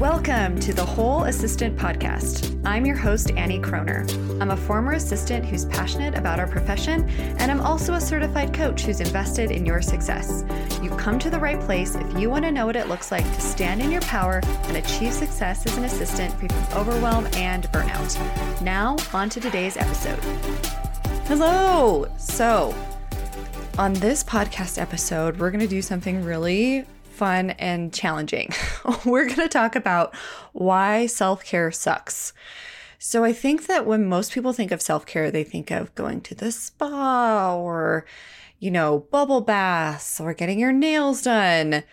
Welcome to the Whole Assistant Podcast. I'm your host, Annie Kroner. I'm a former assistant who's passionate about our profession, and I'm also a certified coach who's invested in your success. You've come to the right place if you want to know what it looks like to stand in your power and achieve success as an assistant free from overwhelm and burnout. Now, on to today's episode. Hello! So, on this podcast episode, we're going to do something really fun, and challenging. We're going to talk about why self care sucks. So, I think that when most people think of self care, they think of going to the spa or, you know, bubble baths or getting your nails done.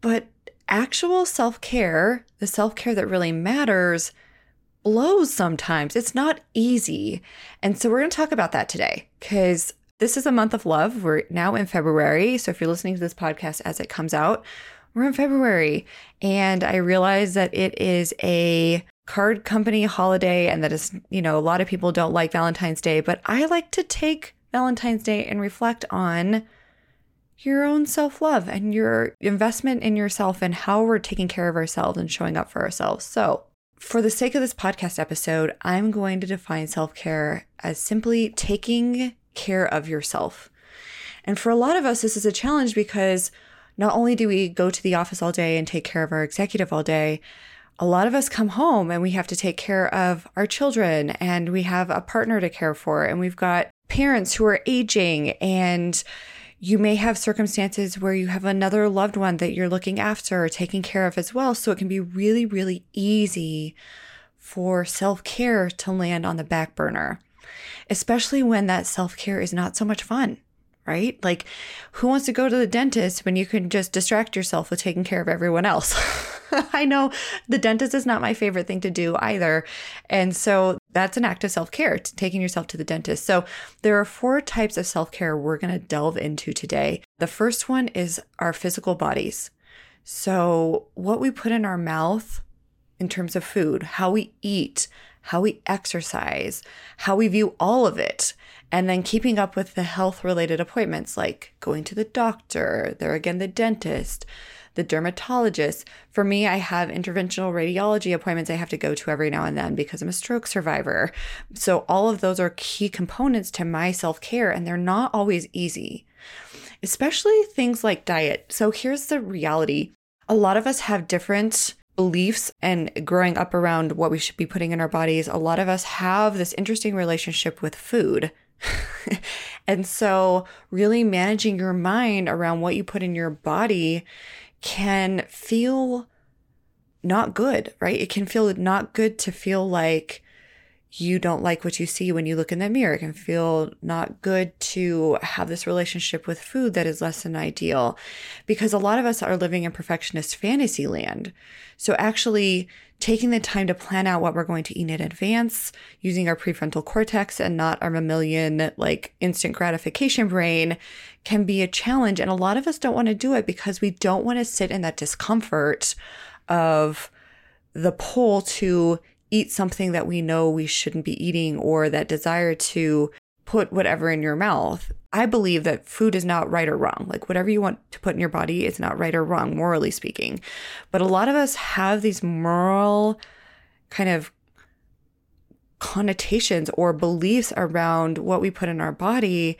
But actual self care, the self care that really matters, blows sometimes. It's not easy. And so, we're going to talk about that today because this is a month of love. We're now in February. So if you're listening to this podcast as it comes out, we're in February. And I realize that it is a card company holiday and that is, you know, a lot of people don't like Valentine's Day, but I like to take Valentine's Day and reflect on your own self love and your investment in yourself and how we're taking care of ourselves and showing up for ourselves. So, for the sake of this podcast episode, I'm going to define self care as simply taking care of yourself. And for a lot of us, this is a challenge because not only do we go to the office all day and take care of our executive all day, a lot of us come home and we have to take care of our children and we have a partner to care for and we've got parents who are aging and you may have circumstances where you have another loved one that you're looking after or taking care of as well. So it can be really, really easy for self care to land on the back burner especially when that self care is not so much fun, right? Like, who wants to go to the dentist when you can just distract yourself with taking care of everyone else? I know the dentist is not my favorite thing to do either. And so that's an act of self care, taking yourself to the dentist. So there are four types of self care we're going to delve into today. The first one is our physical bodies. So, what we put in our mouth in terms of food, how we eat, how we exercise, how we view all of it, and then keeping up with the health related appointments like going to the doctor, there again, the dentist, the dermatologist. For me, I have interventional radiology appointments I have to go to every now and then because I'm a stroke survivor. So, all of those are key components to my self care, and they're not always easy, especially things like diet. So, here's the reality a lot of us have different beliefs and growing up around what we should be putting in our bodies, a lot of us have this interesting relationship with food. and so, really managing your mind around what you put in your body can feel not good, right? It can feel not good to feel like you don't like what you see when you look in the mirror. It can feel not good to have this relationship with food that is less than ideal because a lot of us are living in perfectionist fantasy land. So actually taking the time to plan out what we're going to eat in advance using our prefrontal cortex and not our mammalian like instant gratification brain can be a challenge. And a lot of us don't want to do it because we don't want to sit in that discomfort of the pull to eat something that we know we shouldn't be eating or that desire to put whatever in your mouth. I believe that food is not right or wrong. Like whatever you want to put in your body is not right or wrong, morally speaking. But a lot of us have these moral kind of connotations or beliefs around what we put in our body.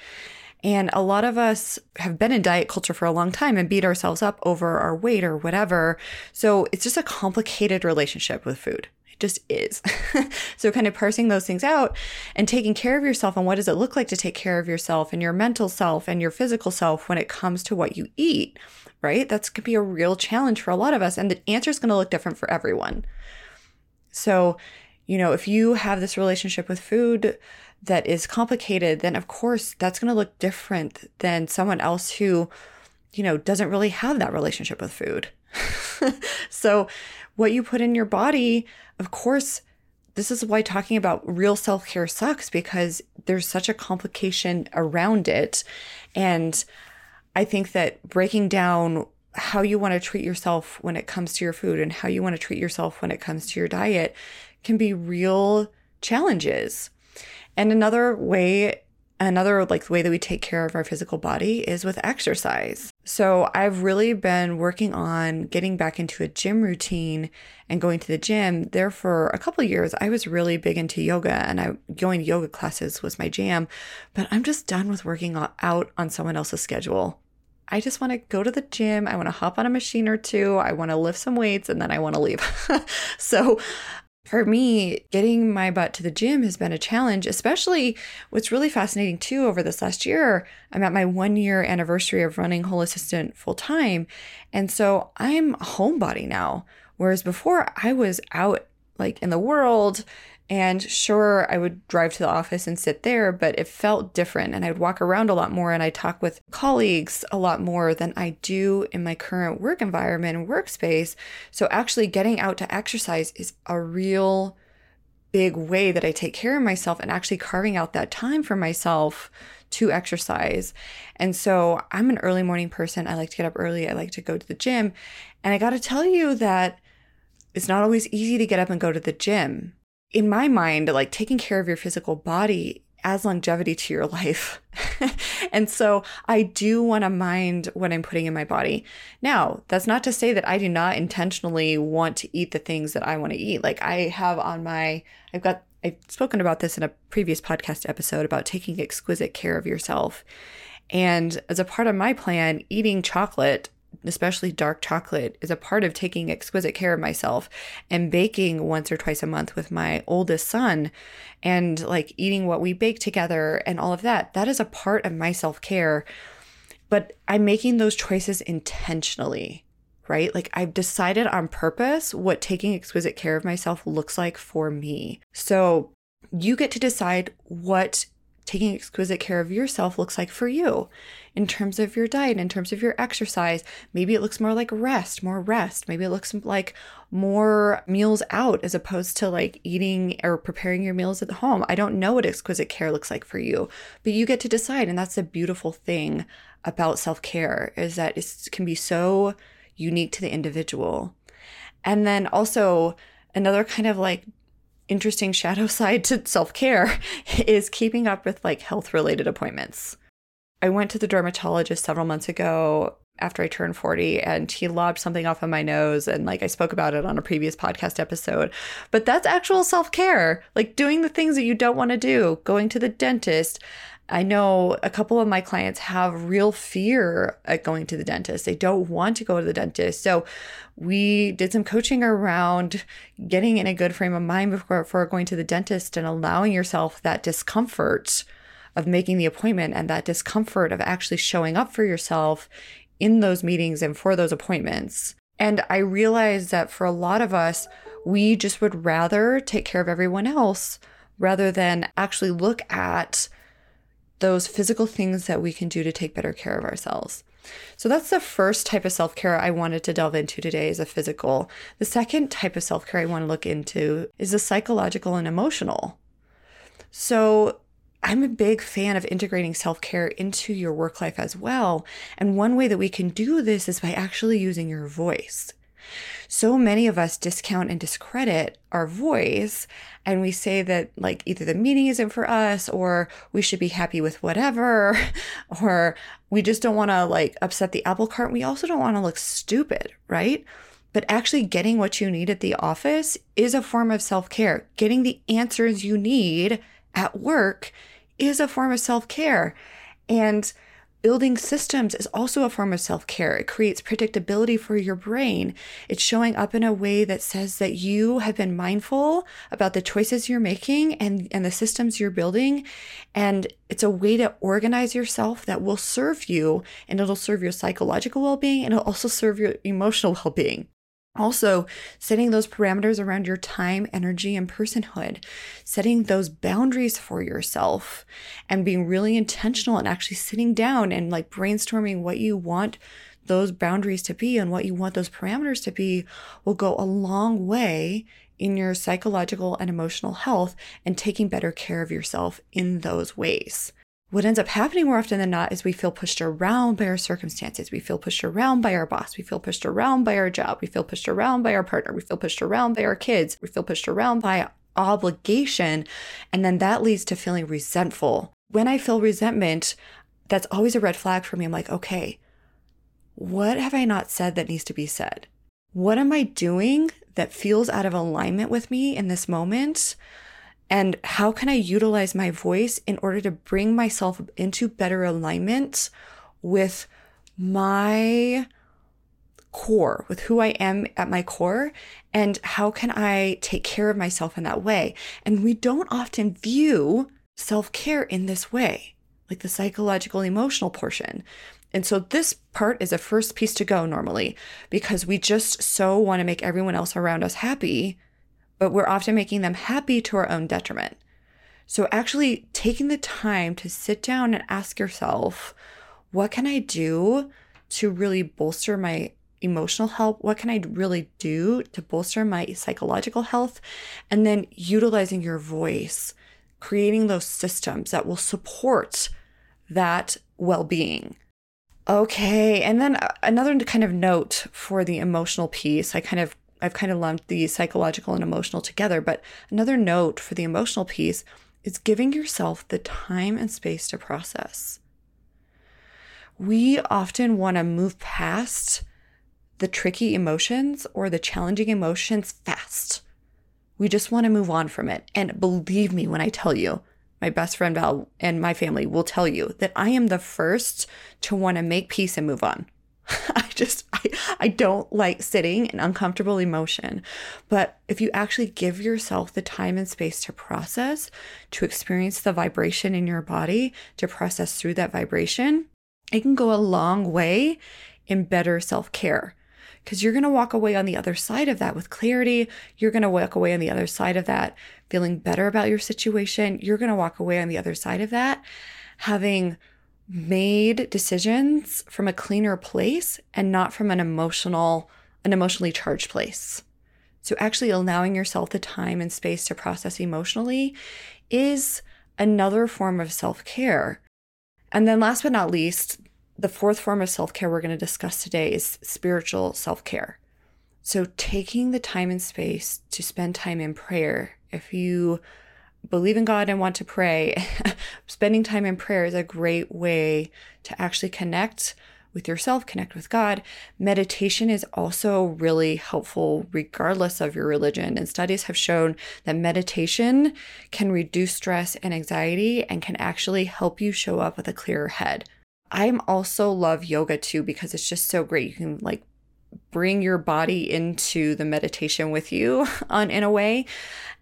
And a lot of us have been in diet culture for a long time and beat ourselves up over our weight or whatever. So it's just a complicated relationship with food. Just is. so, kind of parsing those things out and taking care of yourself and what does it look like to take care of yourself and your mental self and your physical self when it comes to what you eat, right? That's to be a real challenge for a lot of us. And the answer is going to look different for everyone. So, you know, if you have this relationship with food that is complicated, then of course that's going to look different than someone else who, you know, doesn't really have that relationship with food. so, what you put in your body, of course, this is why talking about real self care sucks because there's such a complication around it. And I think that breaking down how you want to treat yourself when it comes to your food and how you want to treat yourself when it comes to your diet can be real challenges. And another way Another like the way that we take care of our physical body is with exercise. So I've really been working on getting back into a gym routine and going to the gym. There for a couple years, I was really big into yoga and I going to yoga classes was my jam, but I'm just done with working out on someone else's schedule. I just want to go to the gym. I want to hop on a machine or two. I want to lift some weights and then I want to leave. so for me, getting my butt to the gym has been a challenge, especially what's really fascinating too over this last year. I'm at my one year anniversary of running Whole Assistant full time. And so I'm a homebody now. Whereas before I was out like in the world and sure, I would drive to the office and sit there, but it felt different. And I'd walk around a lot more and I talk with colleagues a lot more than I do in my current work environment and workspace. So actually getting out to exercise is a real big way that I take care of myself and actually carving out that time for myself to exercise. And so I'm an early morning person. I like to get up early. I like to go to the gym. And I got to tell you that it's not always easy to get up and go to the gym in my mind, like taking care of your physical body adds longevity to your life. and so I do want to mind what I'm putting in my body. Now, that's not to say that I do not intentionally want to eat the things that I want to eat. Like I have on my, I've got, I've spoken about this in a previous podcast episode about taking exquisite care of yourself. And as a part of my plan, eating chocolate especially dark chocolate, is a part of taking exquisite care of myself and baking once or twice a month with my oldest son and like eating what we bake together and all of that. That is a part of my self care. But I'm making those choices intentionally, right? Like I've decided on purpose what taking exquisite care of myself looks like for me. So you get to decide what taking exquisite care of yourself looks like for you in terms of your diet, in terms of your exercise. Maybe it looks more like rest, more rest. Maybe it looks like more meals out as opposed to like eating or preparing your meals at home. I don't know what exquisite care looks like for you, but you get to decide. And that's the beautiful thing about self care is that it can be so unique to the individual. And then also, another kind of like interesting shadow side to self care is keeping up with like health related appointments. I went to the dermatologist several months ago after I turned 40 and he lobbed something off of my nose and like I spoke about it on a previous podcast episode. But that's actual self-care, like doing the things that you don't want to do, going to the dentist. I know a couple of my clients have real fear at going to the dentist. They don't want to go to the dentist. So we did some coaching around getting in a good frame of mind before, before going to the dentist and allowing yourself that discomfort of making the appointment and that discomfort of actually showing up for yourself in those meetings and for those appointments. And I realized that for a lot of us, we just would rather take care of everyone else rather than actually look at those physical things that we can do to take better care of ourselves. So that's the first type of self-care I wanted to delve into today is a physical. The second type of self-care I want to look into is the psychological and emotional. So I'm a big fan of integrating self care into your work life as well. And one way that we can do this is by actually using your voice. So many of us discount and discredit our voice, and we say that, like, either the meeting isn't for us, or we should be happy with whatever, or we just don't want to, like, upset the apple cart. We also don't want to look stupid, right? But actually, getting what you need at the office is a form of self care. Getting the answers you need at work is a form of self care. And building systems is also a form of self care. It creates predictability for your brain. It's showing up in a way that says that you have been mindful about the choices you're making and, and the systems you're building. And it's a way to organize yourself that will serve you and it'll serve your psychological well being and it'll also serve your emotional well being. Also, setting those parameters around your time, energy, and personhood, setting those boundaries for yourself, and being really intentional and actually sitting down and like brainstorming what you want those boundaries to be and what you want those parameters to be will go a long way in your psychological and emotional health and taking better care of yourself in those ways what ends up happening more often than not is we feel pushed around by our circumstances. We feel pushed around by our boss. We feel pushed around by our job. We feel pushed around by our partner. We feel pushed around by our kids. We feel pushed around by obligation. And then that leads to feeling resentful. When I feel resentment, that's always a red flag for me. I'm like, okay, what have I not said that needs to be said? What am I doing that feels out of alignment with me in this moment? And how can I utilize my voice in order to bring myself into better alignment with my core, with who I am at my core, and how can I take care of myself in that way? And we don't often view self care in this way, like the psychological emotional portion. And so this part is a first piece to go normally because we just so want to make everyone else around us happy but we're often making them happy to our own detriment. So, actually taking the time to sit down and ask yourself, what can I do to really bolster my emotional health? What can I really do to bolster my psychological health? And then utilizing your voice, creating those systems that will support that well being. Okay. And then uh, another kind of note for the emotional piece, I kind of I've kind of lumped the psychological and emotional together, but another note for the emotional piece is giving yourself the time and space to process. We often want to move past the tricky emotions or the challenging emotions fast. We just want to move on from it. And believe me when I tell you, my best friend Val and my family will tell you that I am the first to want to make peace and move on. I just I, I don't like sitting in uncomfortable emotion. But if you actually give yourself the time and space to process, to experience the vibration in your body, to process through that vibration, it can go a long way in better self-care. Because you're going to walk away on the other side of that with clarity. You're going to walk away on the other side of that feeling better about your situation. You're going to walk away on the other side of that having made decisions from a cleaner place and not from an emotional an emotionally charged place. So actually allowing yourself the time and space to process emotionally is another form of self-care. And then last but not least, the fourth form of self-care we're going to discuss today is spiritual self-care. So taking the time and space to spend time in prayer. If you believe in God and want to pray, spending time in prayer is a great way to actually connect with yourself, connect with God. Meditation is also really helpful regardless of your religion. And studies have shown that meditation can reduce stress and anxiety and can actually help you show up with a clearer head. I also love yoga too because it's just so great. You can like bring your body into the meditation with you on in a way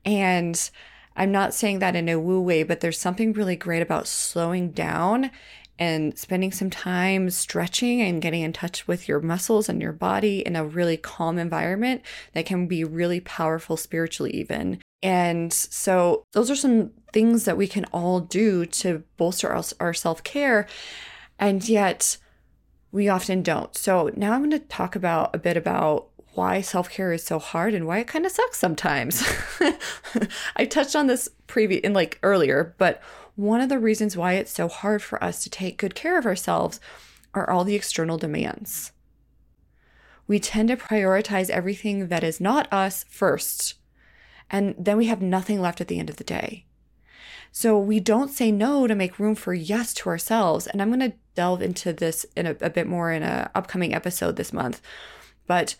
and I'm not saying that in a woo way, but there's something really great about slowing down and spending some time stretching and getting in touch with your muscles and your body in a really calm environment that can be really powerful spiritually, even. And so, those are some things that we can all do to bolster our, our self care. And yet, we often don't. So, now I'm going to talk about a bit about why self care is so hard and why it kind of sucks sometimes. I touched on this previous in like earlier, but one of the reasons why it's so hard for us to take good care of ourselves are all the external demands. We tend to prioritize everything that is not us first, and then we have nothing left at the end of the day. So we don't say no to make room for yes to ourselves. And I'm going to delve into this in a, a bit more in an upcoming episode this month. But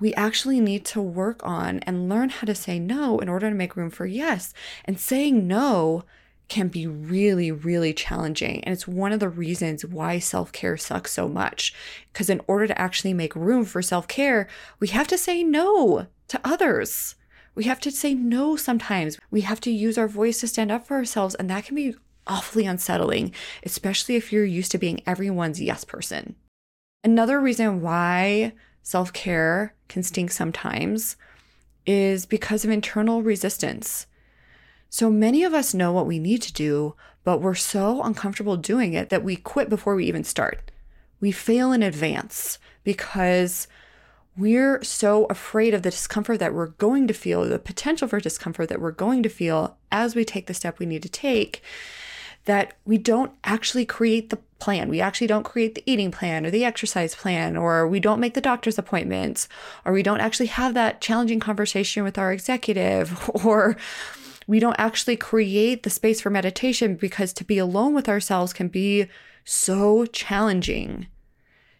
we actually need to work on and learn how to say no in order to make room for yes. And saying no can be really, really challenging. And it's one of the reasons why self care sucks so much. Because in order to actually make room for self care, we have to say no to others. We have to say no sometimes. We have to use our voice to stand up for ourselves. And that can be awfully unsettling, especially if you're used to being everyone's yes person. Another reason why self care can stink sometimes is because of internal resistance. So many of us know what we need to do, but we're so uncomfortable doing it that we quit before we even start. We fail in advance because we're so afraid of the discomfort that we're going to feel, the potential for discomfort that we're going to feel as we take the step we need to take, that we don't actually create the plan. We actually don't create the eating plan or the exercise plan, or we don't make the doctor's appointments, or we don't actually have that challenging conversation with our executive, or we don't actually create the space for meditation because to be alone with ourselves can be so challenging.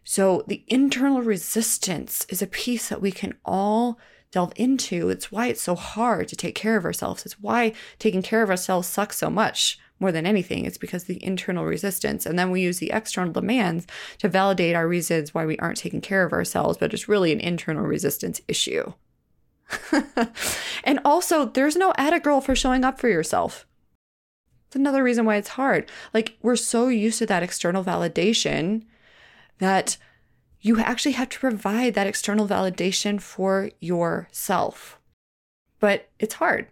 So the internal resistance is a piece that we can all delve into. It's why it's so hard to take care of ourselves. It's why taking care of ourselves sucks so much more than anything. It's because the internal resistance. And then we use the external demands to validate our reasons why we aren't taking care of ourselves, but it's really an internal resistance issue. and also, there's no atta girl for showing up for yourself. It's another reason why it's hard. Like, we're so used to that external validation that you actually have to provide that external validation for yourself. But it's hard.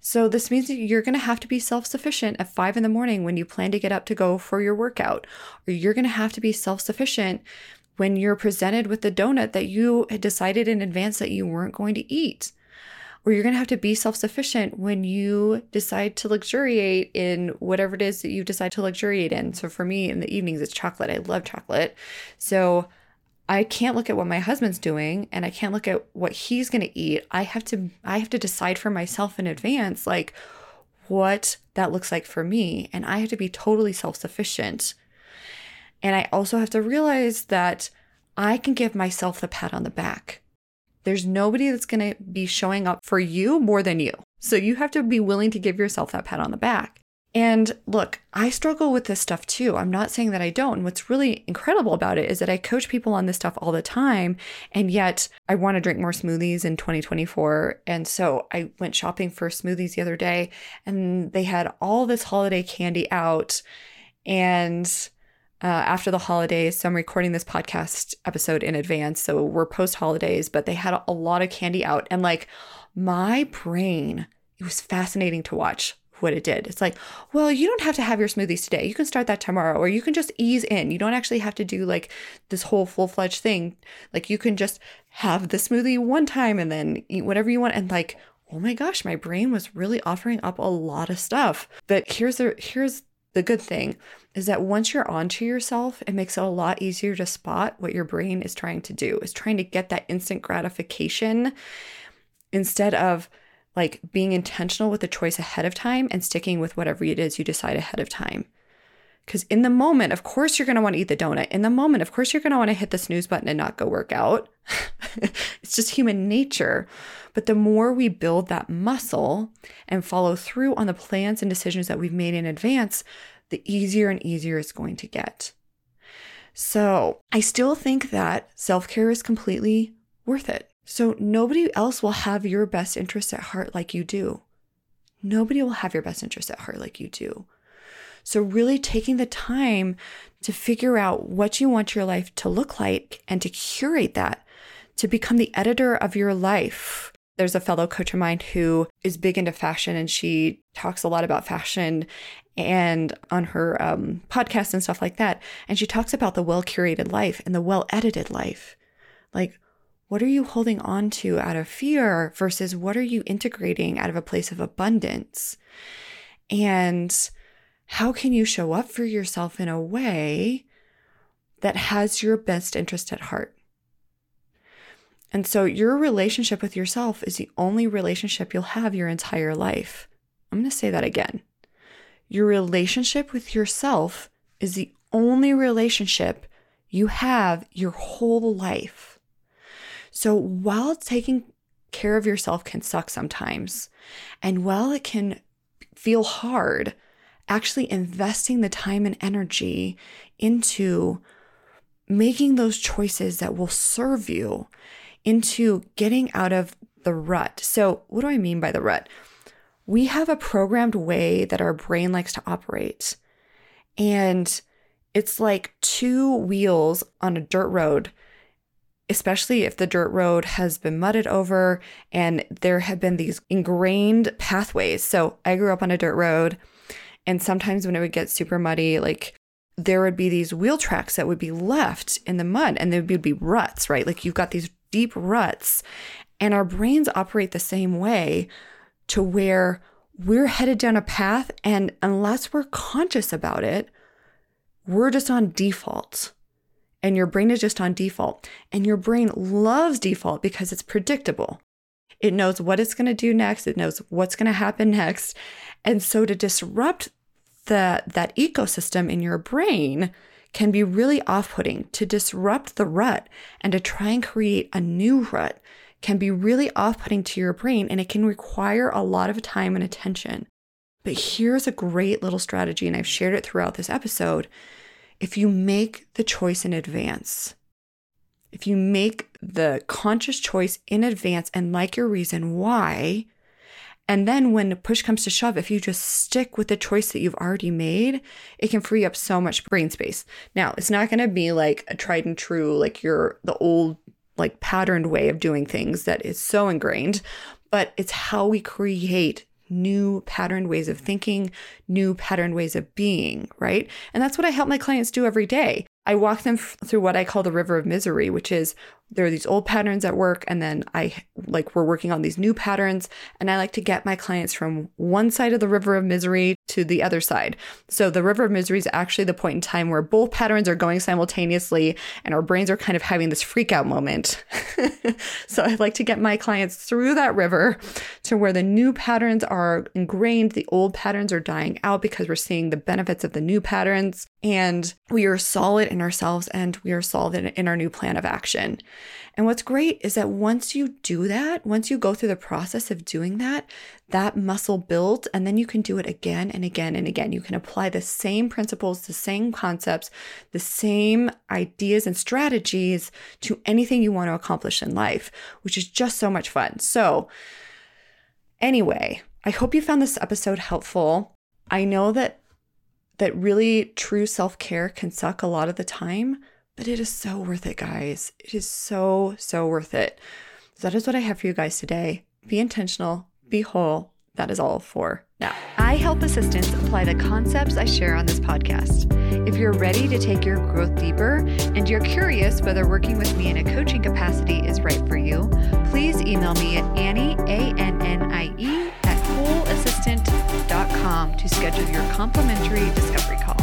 So, this means that you're going to have to be self sufficient at five in the morning when you plan to get up to go for your workout, or you're going to have to be self sufficient when you're presented with the donut that you had decided in advance that you weren't going to eat. Or you're going to have to be self sufficient when you decide to luxuriate in whatever it is that you decide to luxuriate in. So for me, in the evenings, it's chocolate. I love chocolate. So I can't look at what my husband's doing and I can't look at what he's going to eat. I have to I have to decide for myself in advance like what that looks like for me and I have to be totally self-sufficient. And I also have to realize that I can give myself the pat on the back. There's nobody that's going to be showing up for you more than you. So you have to be willing to give yourself that pat on the back. And look, I struggle with this stuff too. I'm not saying that I don't. And what's really incredible about it is that I coach people on this stuff all the time. And yet I want to drink more smoothies in 2024. And so I went shopping for smoothies the other day and they had all this holiday candy out. And uh, after the holidays, so I'm recording this podcast episode in advance. So we're post holidays, but they had a lot of candy out. And like my brain, it was fascinating to watch what it did. It's like, well, you don't have to have your smoothies today. You can start that tomorrow, or you can just ease in. You don't actually have to do like this whole full fledged thing. Like, you can just have the smoothie one time and then eat whatever you want. And like, oh my gosh, my brain was really offering up a lot of stuff. But here's the here's the good thing is that once you're onto yourself, it makes it a lot easier to spot what your brain is trying to do. Is trying to get that instant gratification instead of like being intentional with the choice ahead of time and sticking with whatever it is you decide ahead of time. Because in the moment, of course, you're going to want to eat the donut. In the moment, of course, you're going to want to hit the snooze button and not go work out. it's just human nature. But the more we build that muscle and follow through on the plans and decisions that we've made in advance, the easier and easier it's going to get. So I still think that self care is completely worth it. So nobody else will have your best interest at heart like you do. Nobody will have your best interest at heart like you do. So, really taking the time to figure out what you want your life to look like and to curate that, to become the editor of your life. There's a fellow coach of mine who is big into fashion and she talks a lot about fashion and on her um, podcast and stuff like that. And she talks about the well curated life and the well edited life. Like, what are you holding on to out of fear versus what are you integrating out of a place of abundance? And how can you show up for yourself in a way that has your best interest at heart? And so your relationship with yourself is the only relationship you'll have your entire life. I'm going to say that again. Your relationship with yourself is the only relationship you have your whole life. So while taking care of yourself can suck sometimes, and while it can feel hard, actually investing the time and energy into making those choices that will serve you, into getting out of the rut. So, what do I mean by the rut? We have a programmed way that our brain likes to operate. And it's like two wheels on a dirt road especially if the dirt road has been mudded over and there have been these ingrained pathways. So I grew up on a dirt road, and sometimes when it would get super muddy, like there would be these wheel tracks that would be left in the mud and there would be ruts, right? Like you've got these deep ruts, and our brains operate the same way to where we're headed down a path, and unless we're conscious about it, we're just on default and your brain is just on default. And your brain loves default because it's predictable. It knows what it's going to do next, it knows what's going to happen next. And so to disrupt the, that ecosystem in your brain can be really off putting. To disrupt the rut and to try and create a new rut can be really off putting to your brain and it can require a lot of time and attention. But here's a great little strategy, and I've shared it throughout this episode. If you make the choice in advance, if you make the conscious choice in advance and like your reason why, and then when the push comes to shove, if you just stick with the choice that you've already made, it can free up so much brain space. Now, it's not going to be like a tried and true, like your the old like patterned way of doing things that is so ingrained, but it's how we create new patterned ways of thinking, new patterned ways of being, right? And that's what I help my clients do every day. I walk them f- through what I call the river of misery, which is there are these old patterns at work and then I like we're working on these new patterns and I like to get my clients from one side of the river of misery to the other side. So the river of misery is actually the point in time where both patterns are going simultaneously and our brains are kind of having this freak out moment. so I like to get my clients through that river to where the new patterns are ingrained, the old patterns are dying out because we're seeing the benefits of the new patterns and we are solid in ourselves and we are solid in our new plan of action. And what's great is that once you do that, once you go through the process of doing that, that muscle builds and then you can do it again and again and again. You can apply the same principles, the same concepts, the same ideas and strategies to anything you want to accomplish in life, which is just so much fun. So, anyway, I hope you found this episode helpful. I know that that really true self-care can suck a lot of the time, but it is so worth it, guys. It is so, so worth it. So that is what I have for you guys today. Be intentional, be whole. That is all for now. I help assistants apply the concepts I share on this podcast. If you're ready to take your growth deeper and you're curious whether working with me in a coaching capacity is right for you, please email me at Annie, A N N I E, at wholeassistant.com to schedule your complimentary discovery call.